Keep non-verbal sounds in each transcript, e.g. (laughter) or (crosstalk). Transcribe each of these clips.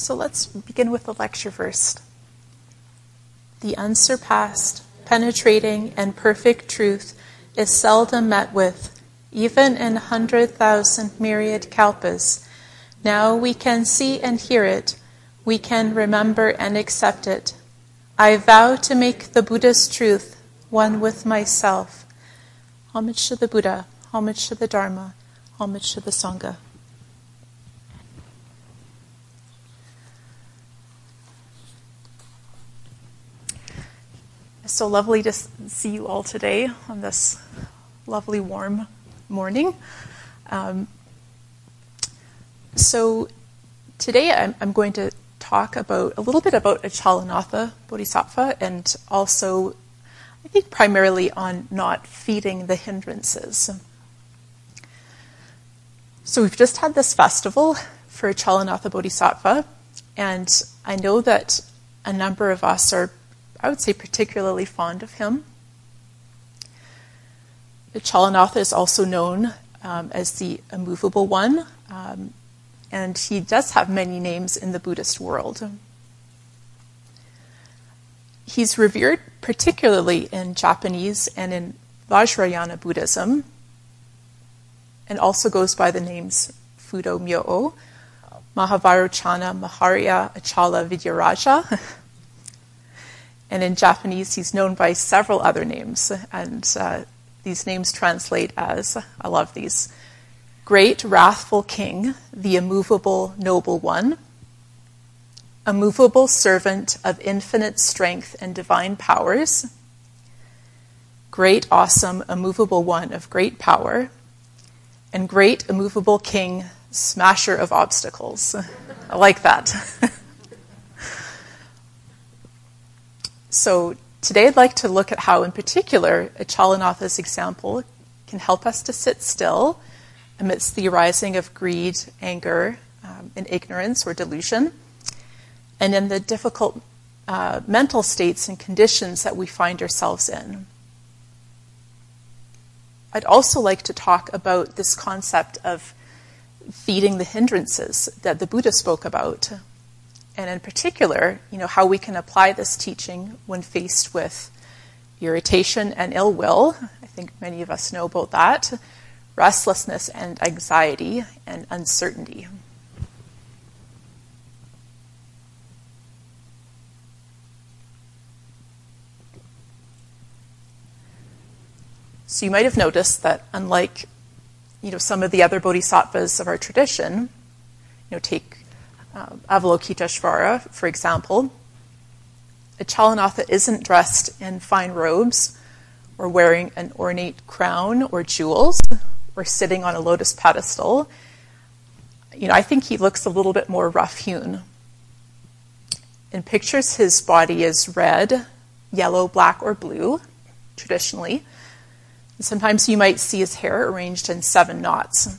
So let's begin with the lecture first. The unsurpassed, penetrating, and perfect truth is seldom met with, even in hundred thousand myriad kalpas. Now we can see and hear it, we can remember and accept it. I vow to make the Buddha's truth one with myself. Homage to the Buddha, homage to the Dharma, homage to the Sangha. So lovely to see you all today on this lovely warm morning. Um, so today I'm, I'm, going to talk about a little bit about Achalanatha Bodhisattva and also I think primarily on not feeding the hindrances. So we've just had this festival for Achalanatha Bodhisattva, and I know that a number of us are, I would say, particularly fond of him. Chalanatha is also known um, as the immovable one, um, and he does have many names in the Buddhist world. He's revered particularly in Japanese and in Vajrayana Buddhism, and also goes by the names Fudo Myo, Mahavairocana Maharya Achala Vidyaraja. (laughs) and in Japanese, he's known by several other names, and uh, these names translate as I love these Great Wrathful King, the Immovable Noble One a movable servant of infinite strength and divine powers, great, awesome, immovable one of great power, and great, immovable king, smasher of obstacles. (laughs) I like that. (laughs) so, today I'd like to look at how, in particular, Achalanatha's example can help us to sit still amidst the arising of greed, anger, um, and ignorance or delusion and in the difficult uh, mental states and conditions that we find ourselves in. I'd also like to talk about this concept of feeding the hindrances that the Buddha spoke about. And in particular, you know, how we can apply this teaching when faced with irritation and ill will. I think many of us know about that. Restlessness and anxiety and uncertainty. So you might have noticed that unlike you know, some of the other bodhisattvas of our tradition, you know, take uh, Avalokiteshvara, for example, Achalanatha isn't dressed in fine robes or wearing an ornate crown or jewels or sitting on a lotus pedestal. You know, I think he looks a little bit more rough hewn. In pictures, his body is red, yellow, black, or blue, traditionally. Sometimes you might see his hair arranged in seven knots.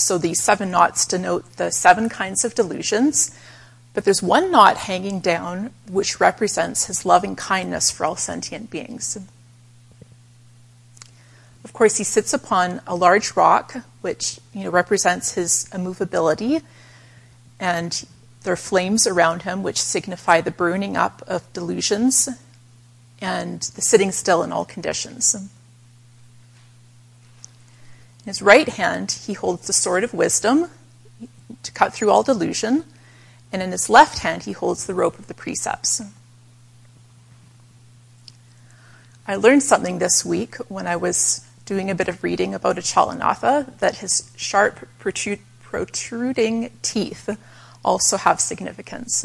So these seven knots denote the seven kinds of delusions, but there's one knot hanging down which represents his loving kindness for all sentient beings. Of course, he sits upon a large rock, which you know, represents his immovability, and there are flames around him, which signify the burning up of delusions and the sitting still in all conditions. In his right hand, he holds the sword of wisdom to cut through all delusion, and in his left hand, he holds the rope of the precepts. I learned something this week when I was doing a bit of reading about Achalanatha that his sharp, protruding teeth also have significance.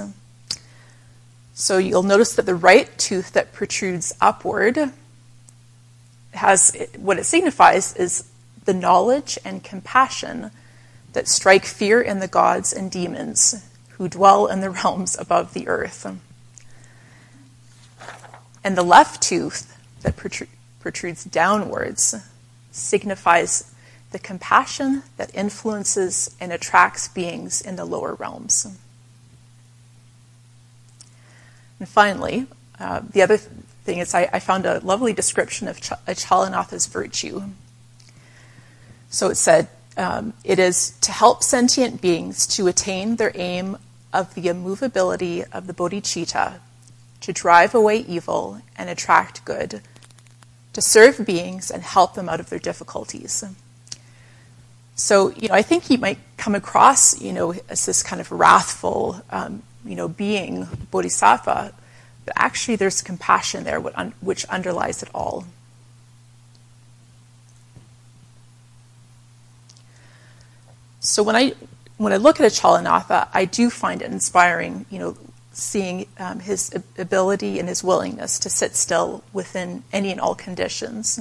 So you'll notice that the right tooth that protrudes upward has what it signifies is the knowledge and compassion that strike fear in the gods and demons who dwell in the (laughs) realms above the earth. And the left tooth that protrudes downwards signifies the compassion that influences and attracts beings in the lower realms. And finally, uh, the other thing is I, I, found a lovely description of Ch- virtue. So it said, um, it is to help sentient beings to attain their aim of the immovability of the bodhicitta to drive away evil and attract good, to serve beings and help them out of their difficulties. So, you know, I think he might come across, you know, as this kind of wrathful, um, you know, being, bodhisattva, but actually there's compassion there which underlies it all. So when I when I look at Achalanatha, I do find it inspiring, you know, seeing um, his ability and his willingness to sit still within any and all conditions.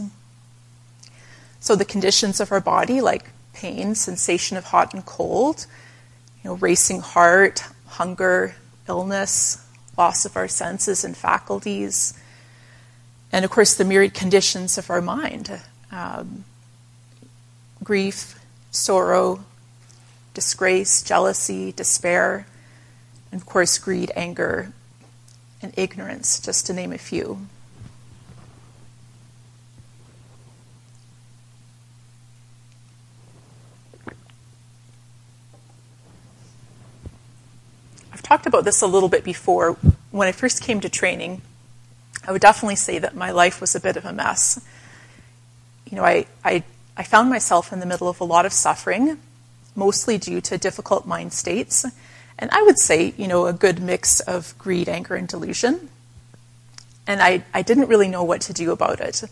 So the conditions of our body, like pain, sensation of hot and cold, you know, racing heart, hunger, illness, loss of our senses and faculties, and of course the myriad conditions of our mind um, grief, sorrow, disgrace, jealousy, despair, and of course, greed, anger, and ignorance, just to name a few. I've talked about this a little bit before. When I first came to training, I would definitely say that my life was a bit of a mess. You know, I, I, I found myself in the middle of a lot of suffering mostly due to difficult mind states. And I would say, you know, a good mix of greed, anger, and delusion. And I, I didn't really know what to do about it.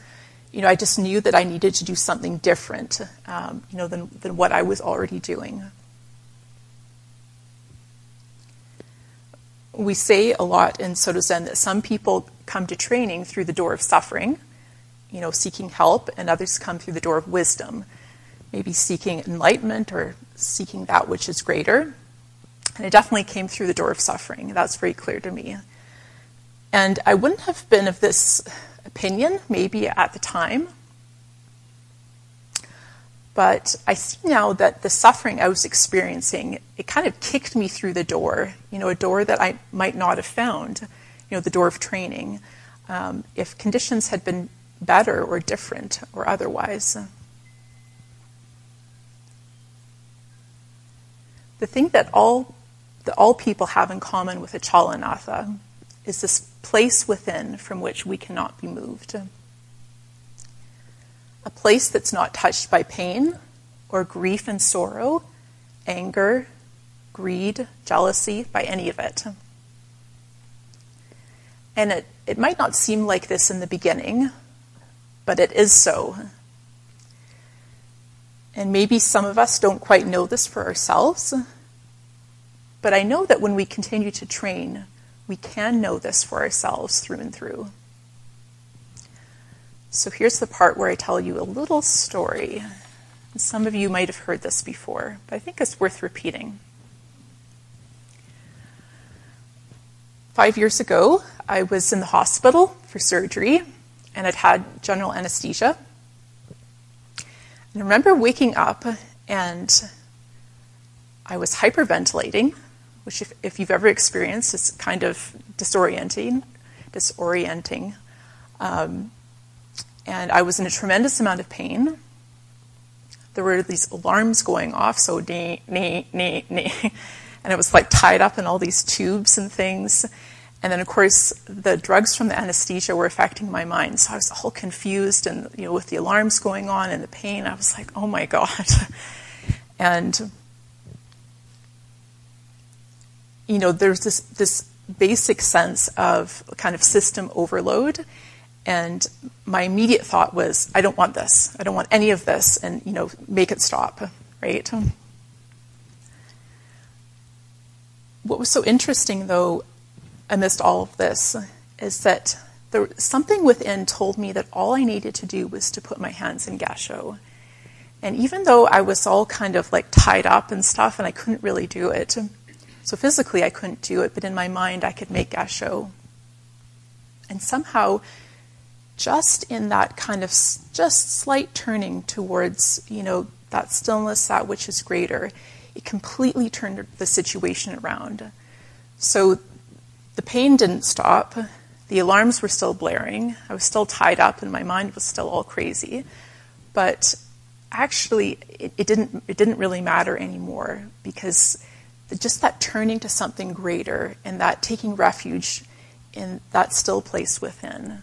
You know, I just knew that I needed to do something different, um, you know, than, than what I was already doing. We say a lot in Soto Zen that some people come to training through the door of suffering, you know, seeking help, and others come through the door of wisdom maybe seeking enlightenment or seeking that which is greater. And it definitely came through the door of suffering. That's very clear to me. And I wouldn't have been of this opinion maybe at the time. But I see now that the suffering I was experiencing, it kind of kicked me through the door, you know, a door that I might not have found, you know, the door of training, um, if conditions had been better or different or otherwise. The thing that all, that all people have in common with Achalanatha is this place within from which we cannot be moved. A place that's not touched by pain or grief and sorrow, anger, greed, jealousy, by any of it. And it, it might not seem like this in the beginning, but it is so. And maybe some of us don't quite know this for ourselves, but I know that when we continue to train, we can know this for ourselves through and through. So here's the part where I tell you a little story. Some of you might have heard this before, but I think it's worth repeating. Five years ago, I was in the hospital for surgery and I'd had general anesthesia. I remember waking up and I was hyperventilating which, if, if you've ever experienced, is kind of disorienting. Disorienting. Um, and I was in a tremendous amount of pain. There were these alarms going off, so nee, nee, nee, nee. And it was like tied up in all these tubes and things. And then, of course, the drugs from the anesthesia were affecting my mind. So I was all confused and, you know, with the alarms going on and the pain, I was like, oh my God. (laughs) and you know, there's this, this basic sense of kind of system overload. And my immediate thought was, I don't want this. I don't want any of this, and you know, make it stop, right? What was so interesting, though, amidst all of this, is that there, something within told me that all I needed to do was to put my hands in gasho. And even though I was all kind of like tied up and stuff, and I couldn't really do it, so physically, I couldn't do it, but in my mind, I could make gasho. And somehow, just in that kind of just slight turning towards, you know, that stillness, that which is greater, it completely turned the situation around. So the pain didn't stop. The alarms were still blaring. I was still tied up, and my mind was still all crazy. But actually, it, it didn't. It didn't really matter anymore because just that turning to something greater and that taking refuge in that still place within.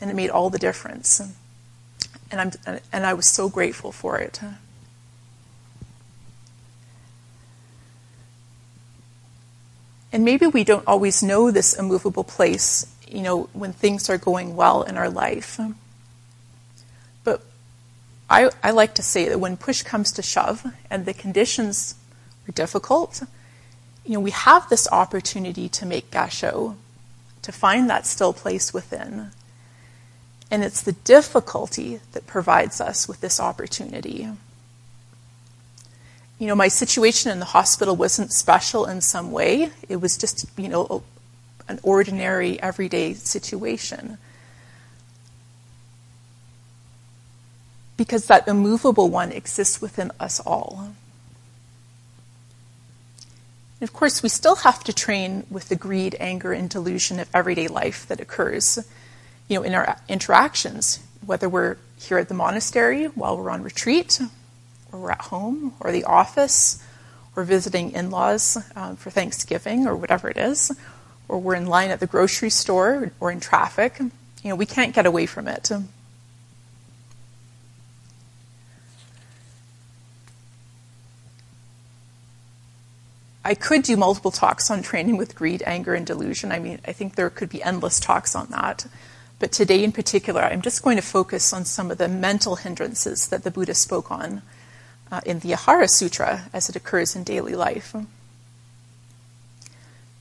And it made all the difference. And, I'm, and I was so grateful for it. And maybe we don't always know this immovable place, you know, when things are going well in our life. But I, I like to say that when push comes to shove and the conditions are difficult, you know, we have this opportunity to make gasho, to find that still place within. And it's the difficulty that provides us with this opportunity. You know, my situation in the hospital wasn't special in some way. It was just, you know, an ordinary, everyday situation. Because that immovable one exists within us all. And of course, we still have to train with the greed, anger, and delusion of everyday life that occurs, you know, in our interactions, whether we're here at the monastery while we're on retreat, or we're at home, or the office, or visiting in-laws um, for Thanksgiving, or whatever it is, or we're in line at the grocery store, or in traffic. You know, we can't get away from it. I could do multiple talks on training with greed, anger, and delusion. I mean, I think there could be endless talks on that. But today in particular, I'm just going to focus on some of the mental hindrances that the Buddha spoke on uh, in the Ahara Sutra as it occurs in daily life.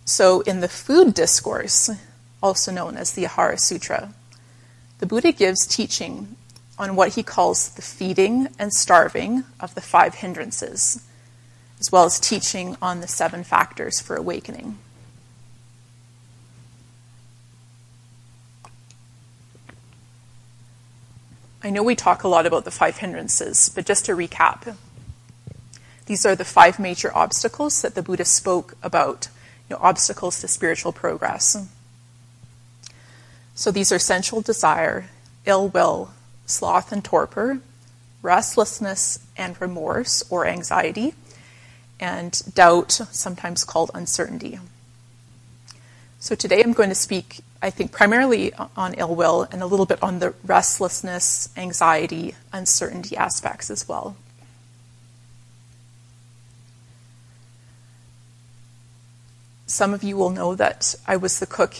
So, in the food discourse, also known as the Ahara Sutra, the Buddha gives teaching on what he calls the feeding and starving of the five hindrances as well as teaching on the seven factors for awakening. I know we talk a lot about the five hindrances, but just to recap, these are the five major obstacles that the Buddha spoke about, you know, obstacles to spiritual progress. So these are sensual desire, ill will, sloth and torpor, restlessness and remorse or anxiety, and doubt, sometimes called uncertainty. So today I'm going to speak, I think, primarily on ill will and a little bit on the restlessness, anxiety, uncertainty aspects as well. Some of you will know that I was the cook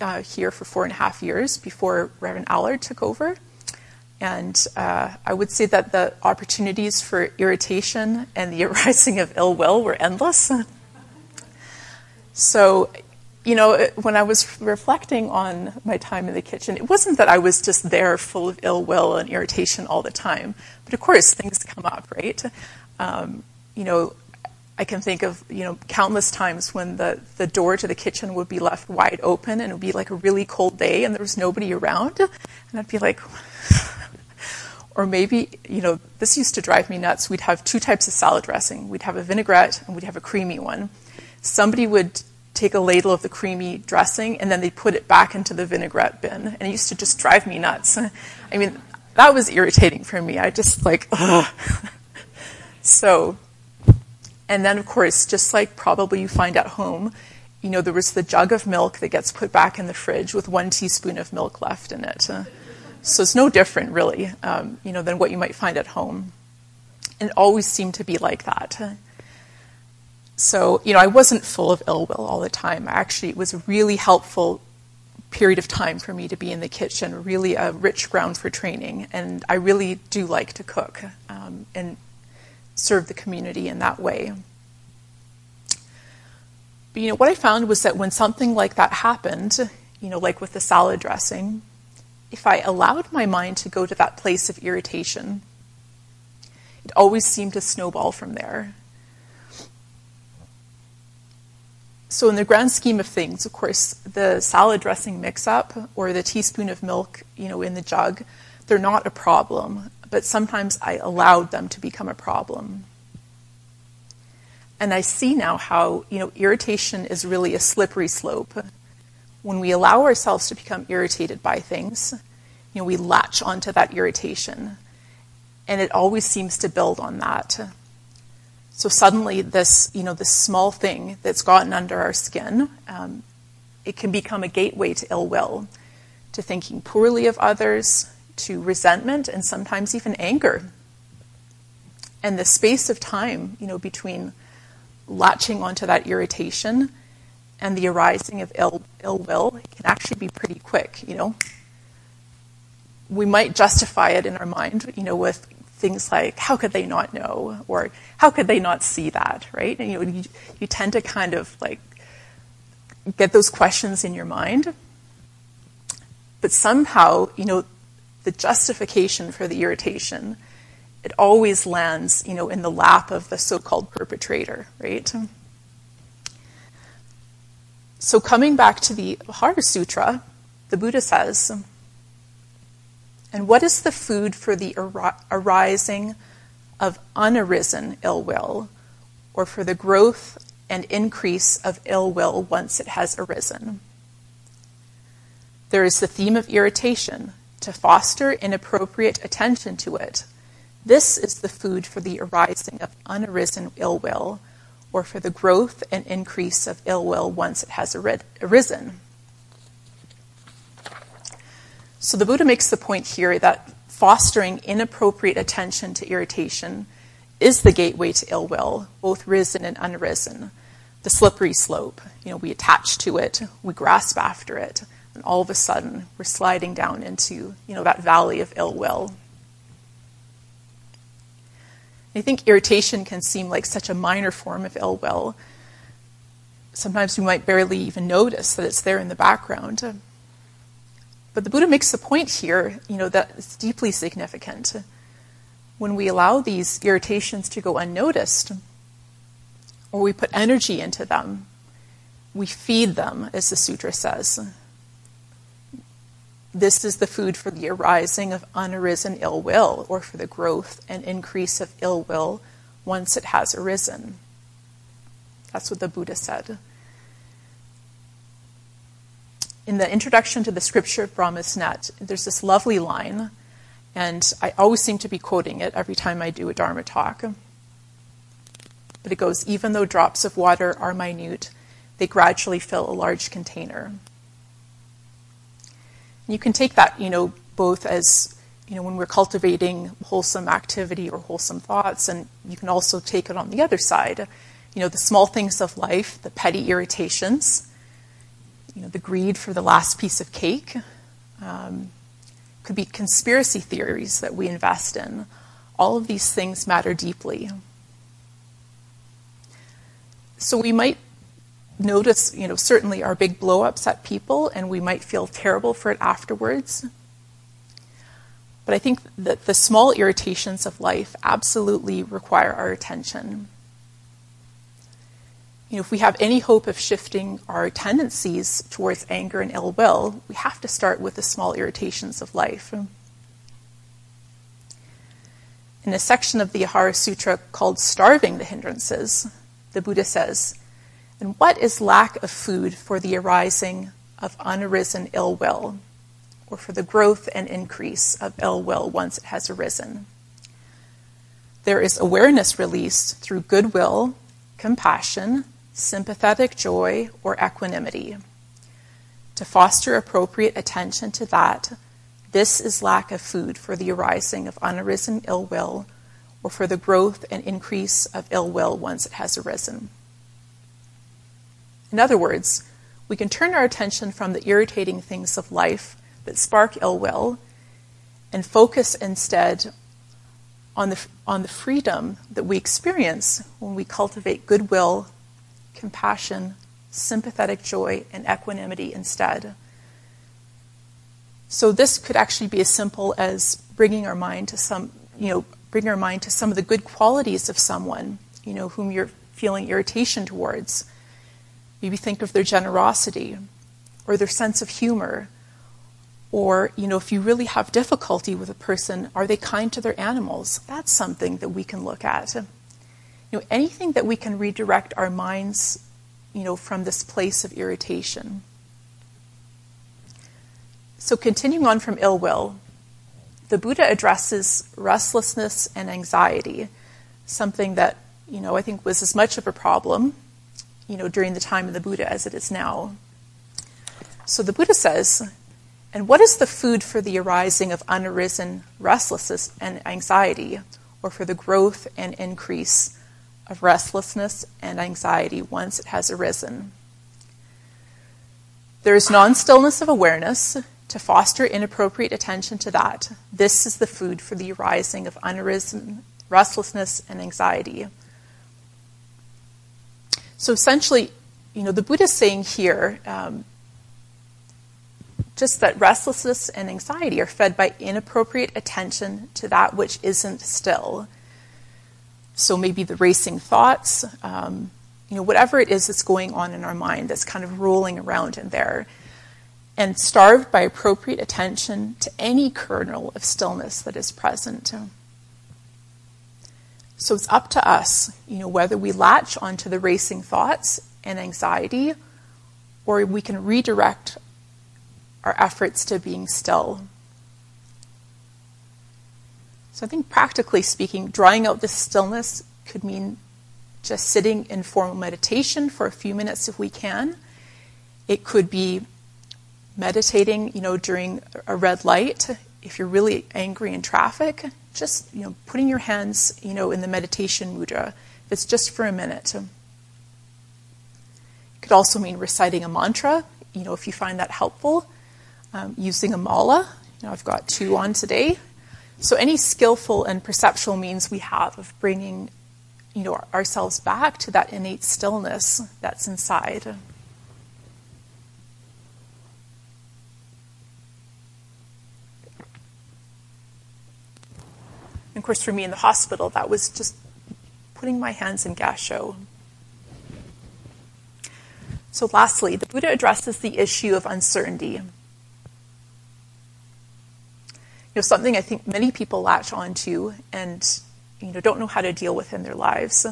uh, here for four and a half years before Reverend Allard took over. And uh, I would say that the opportunities for irritation and the (laughs) arising of ill will were endless. so, you know, when I was reflecting on my time in the kitchen, it wasn't that I was just there full of ill will and irritation all the time. But of course, things come up, right? Um, you know, I can think of, you know, countless times when the, the door to the kitchen would be left wide open and it would be like a really cold day and there was nobody around. And I'd be like, or maybe, you know, this used to drive me nuts. We'd have two types of salad dressing. We'd have a vinaigrette and we'd have a creamy one. Somebody would take a ladle of the creamy dressing and then they'd put it back into the vinaigrette bin. And it used to just drive me nuts. (laughs) I mean, that was irritating for me. I just like, (laughs) ugh. so, and then of course, just like probably you find at home, you know, there was the jug of milk that gets put back in the fridge with one teaspoon of milk left in it. So it's no different, really, um, you know, than what you might find at home. And it always seemed to be like that. So, you know, I wasn't full of ill will all the time. Actually, it was a really helpful period of time for me to be in the kitchen, really a rich ground for training. And I really do like to cook um, and serve the community in that way. But, you know, what I found was that when something like that happened, you know, like with the salad dressing, if I allowed my mind to go to that place of irritation, it always seemed to snowball from there. So, in the grand scheme of things, of course, the salad dressing mix up or the teaspoon of milk, you know, in the jug, they're not a problem, but sometimes I allowed them to become a problem. And I see now how, you know, irritation is really a slippery slope when we allow ourselves to become irritated by things, you know, we latch onto that irritation. And it always seems to build on that. So suddenly, this you know this small thing that's gotten under our skin, um, it can become a gateway to ill will, to thinking poorly of others, to resentment, and sometimes even anger. And the space of time, you know, between latching onto that irritation and the arising of ill, ill will can actually be pretty quick, you know. We might justify it in our mind, you know, with things like, how could they not know? Or how could they not see that, right? And, you know, you, you tend to kind of like get those questions in your mind. But somehow, you know, the justification for the irritation, it always lands, you know, in the lap of the so-called perpetrator, right? So coming back to the Ahara Sutra, the Buddha says, and what is the food for the arising of unarisen ill will, or for the growth and increase of ill will once it has arisen? There is the theme of irritation, to foster inappropriate attention to it. This is the food for the arising of unarisen ill will, or for the growth and increase of ill will once it has arisen. So the Buddha makes the point here that fostering inappropriate attention to irritation is the gateway to ill will, both risen and unrisen. The slippery slope. You know, we attach to it, we grasp after it, and all of a sudden we're sliding down into, you know, that valley of ill will. I think irritation can seem like such a minor form of ill will. Sometimes we might barely even notice that it's there in the background. But the Buddha makes the point here, you know, that it's deeply significant. When we allow these irritations to go unnoticed, or we put energy into them, we feed them, as the sutra says. This is the food for the arising of unarisen ill will, or for the growth and increase of ill will once it has arisen. That's what the Buddha said in the introduction to the scripture of there's this lovely line, and I always seem to be quoting it every time I do a Dharma talk. But it goes, even though drops of water are minute, they gradually fill a large container. You can take that, you know, both as, you know, when we're cultivating wholesome activity or wholesome thoughts, and you can also take it on the other side. You know, the small things of life, the petty irritations, you know, the greed for the last piece of cake. Um, could be conspiracy theories that we invest in. All of these things matter deeply. So we might notice, you know, certainly our big blowups at people, and we might feel terrible for it afterwards. But I think that the small irritations of life absolutely require our attention you know, if we have any hope of shifting our tendencies towards anger and ill will, we have to start with the small irritations of life. In a section of the Ahara Sutra called Starving the Hindrances, the Buddha says, And what is lack of food for the arising of unarisen ill will, or for the growth and increase of ill will once it has arisen? There is awareness released through goodwill, compassion, sympathetic joy, or equanimity. To foster appropriate attention to that, this is lack of food for the arising of unarisen ill will or for the growth and increase of ill will once it has arisen. In other words, we can turn our attention from the irritating things of life that spark ill will and focus instead on the, on the freedom that we experience when we cultivate goodwill compassion, sympathetic joy, and equanimity instead. So this could actually be as simple as bringing our mind to some, you know, bring our mind to some of the good qualities of someone, you know, whom you're feeling irritation towards. Maybe think of their generosity or their sense of humor. Or, you know, if you really have difficulty with a person, are they kind to their animals? That's something that we can look at you know, anything that we can redirect our minds, you know, from this place of irritation. So continuing on from ill will, the Buddha addresses restlessness and anxiety, something that you know, I think was as much of a problem, you know, during the time of the Buddha as it is now. So the Buddha says, and what is the food for the arising of unarisen restlessness and anxiety, or for the growth and increase of restlessness and anxiety once it has arisen? There is non stillness of awareness to foster inappropriate attention to that. This is the food for the arising of unarisen restlessness and anxiety. So essentially, you know, the Buddha is saying here um, just that restlessness and anxiety are fed by inappropriate attention to that which isn't still. So maybe the racing thoughts, um, you know, whatever it is that's going on in our mind that's kind of rolling around in there. And starved by appropriate attention to any kernel of stillness that is present. So it's up to us, you know, whether we latch onto the racing thoughts and anxiety or we can redirect our efforts to being still. So I think practically speaking, drawing out this stillness could mean just sitting in formal meditation for a few minutes if we can. It could be meditating, you know, during a red light. If you're really angry in traffic, just you know putting your hands you know in the meditation mudra if it's just for a minute. It could also mean reciting a mantra you know if you find that helpful. Um, using a mala you know i've got two on today. So any skillful and perceptual means we have of bringing you know ourselves back to that innate stillness that's inside of course, for me in the hospital, that was just putting my hands in gassho. So, lastly, the Buddha addresses the issue of uncertainty. You know, something I think many people latch onto and you know don't know how to deal with in their lives.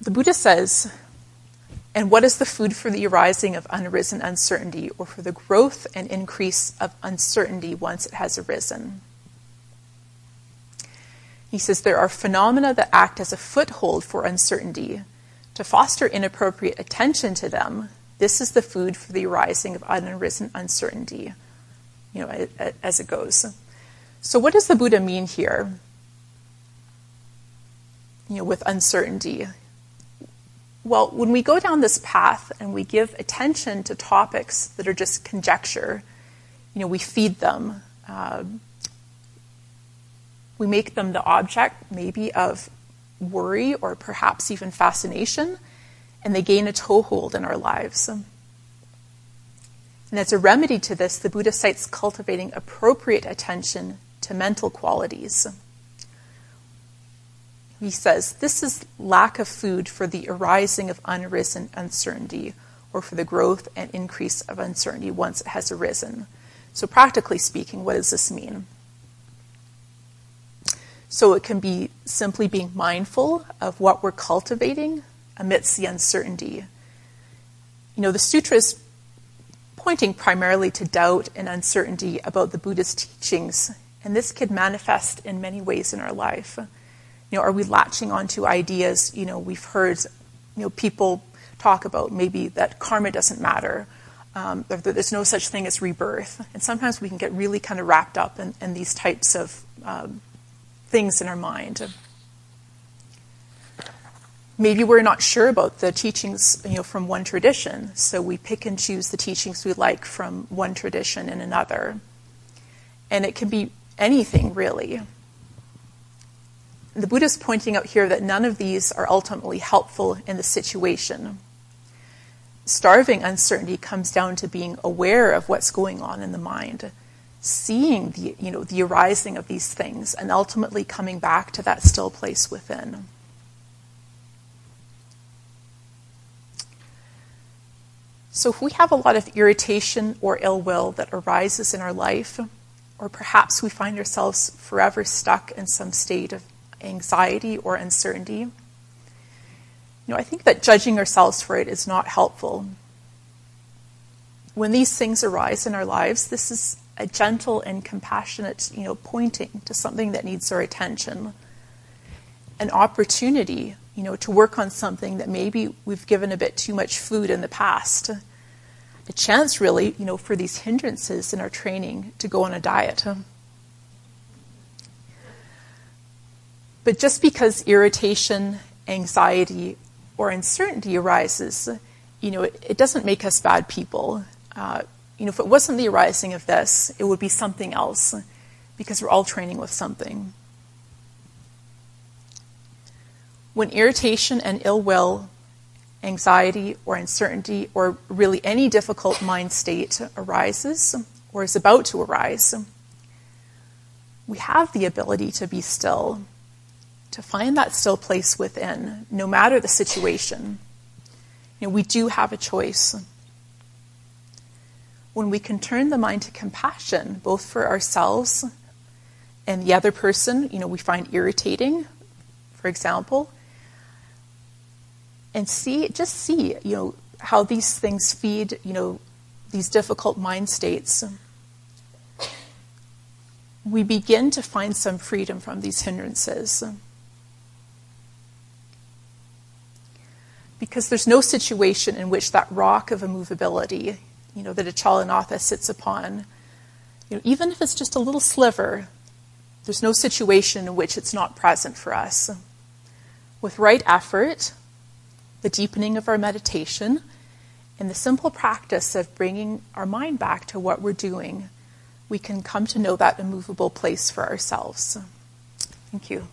The Buddha says, and what is the food for the arising of unarisen uncertainty or for the growth and increase of uncertainty once it has arisen? He says there are phenomena that act as a foothold for uncertainty. To foster inappropriate attention to them, this is the food for the arising of unarisen uncertainty, you know, as it goes. So, what does the Buddha mean here? You know, with uncertainty. Well, when we go down this path and we give attention to topics that are just conjecture, you know, we feed them. Uh, we make them the object, maybe, of worry or perhaps even fascination, and they gain a toehold in our lives. And as a remedy to this, the Buddha cites cultivating appropriate attention to mental qualities. He says, This is lack of food for the arising of unarisen uncertainty, or for the growth and increase of uncertainty once it has arisen. So, practically speaking, what does this mean? So it can be simply being mindful of what we're cultivating amidst the uncertainty. You know, the sutra is pointing primarily to doubt and uncertainty about the Buddha's teachings, and this could manifest in many ways in our life. You know, are we latching onto ideas, you know, we've heard, you know, people talk about maybe that karma doesn't matter, um, that there's no such thing as rebirth. And sometimes we can get really kind of wrapped up in, in these types of um, things in our mind. Maybe we're not sure about the teachings you know, from one tradition, so we pick and choose the teachings we like from one tradition and another. And it can be anything, really. The Buddha is pointing out here that none of these are ultimately helpful in the situation. Starving uncertainty comes down to being aware of what's going on in the mind seeing the, you know, the arising of these things and ultimately coming back to that still place within. So, if we have a lot of irritation or ill will that arises in our life, or perhaps we find ourselves forever stuck in some state of anxiety or uncertainty, you know, I think that judging ourselves for it is not helpful. When these things arise in our lives, this is a gentle and compassionate, you know, pointing to something that needs our attention. an opportunity, you know, to work on something that maybe we've given a bit too much food in the past. A chance, really, you know, for these hindrances in our training to go on a diet. But just because irritation, anxiety, or uncertainty arises, you know, it, it doesn't make us bad people. Uh, you know, if it wasn't the arising of this, it would be something else, because we're all training with something. When irritation and ill will, anxiety or uncertainty, or really any difficult mind state arises or is about to arise, we have the ability to be still, to find that still place within, no matter the situation. You know, we do have a choice. When we can turn the mind to compassion, both for ourselves and the other person, you know, we find irritating, for example, and see, just see, you know, how these things feed, you know, these difficult mind states. We begin to find some freedom from these hindrances. Because there's no situation in which that rock of immovability, you know, that a Achalanatha sits upon, you know, even if it's just a little sliver, there's no situation in which it's not present for us. With right effort, the deepening of our meditation, and the simple practice of bringing our mind back to what we're doing, we can come to know that immovable place for ourselves. Thank you.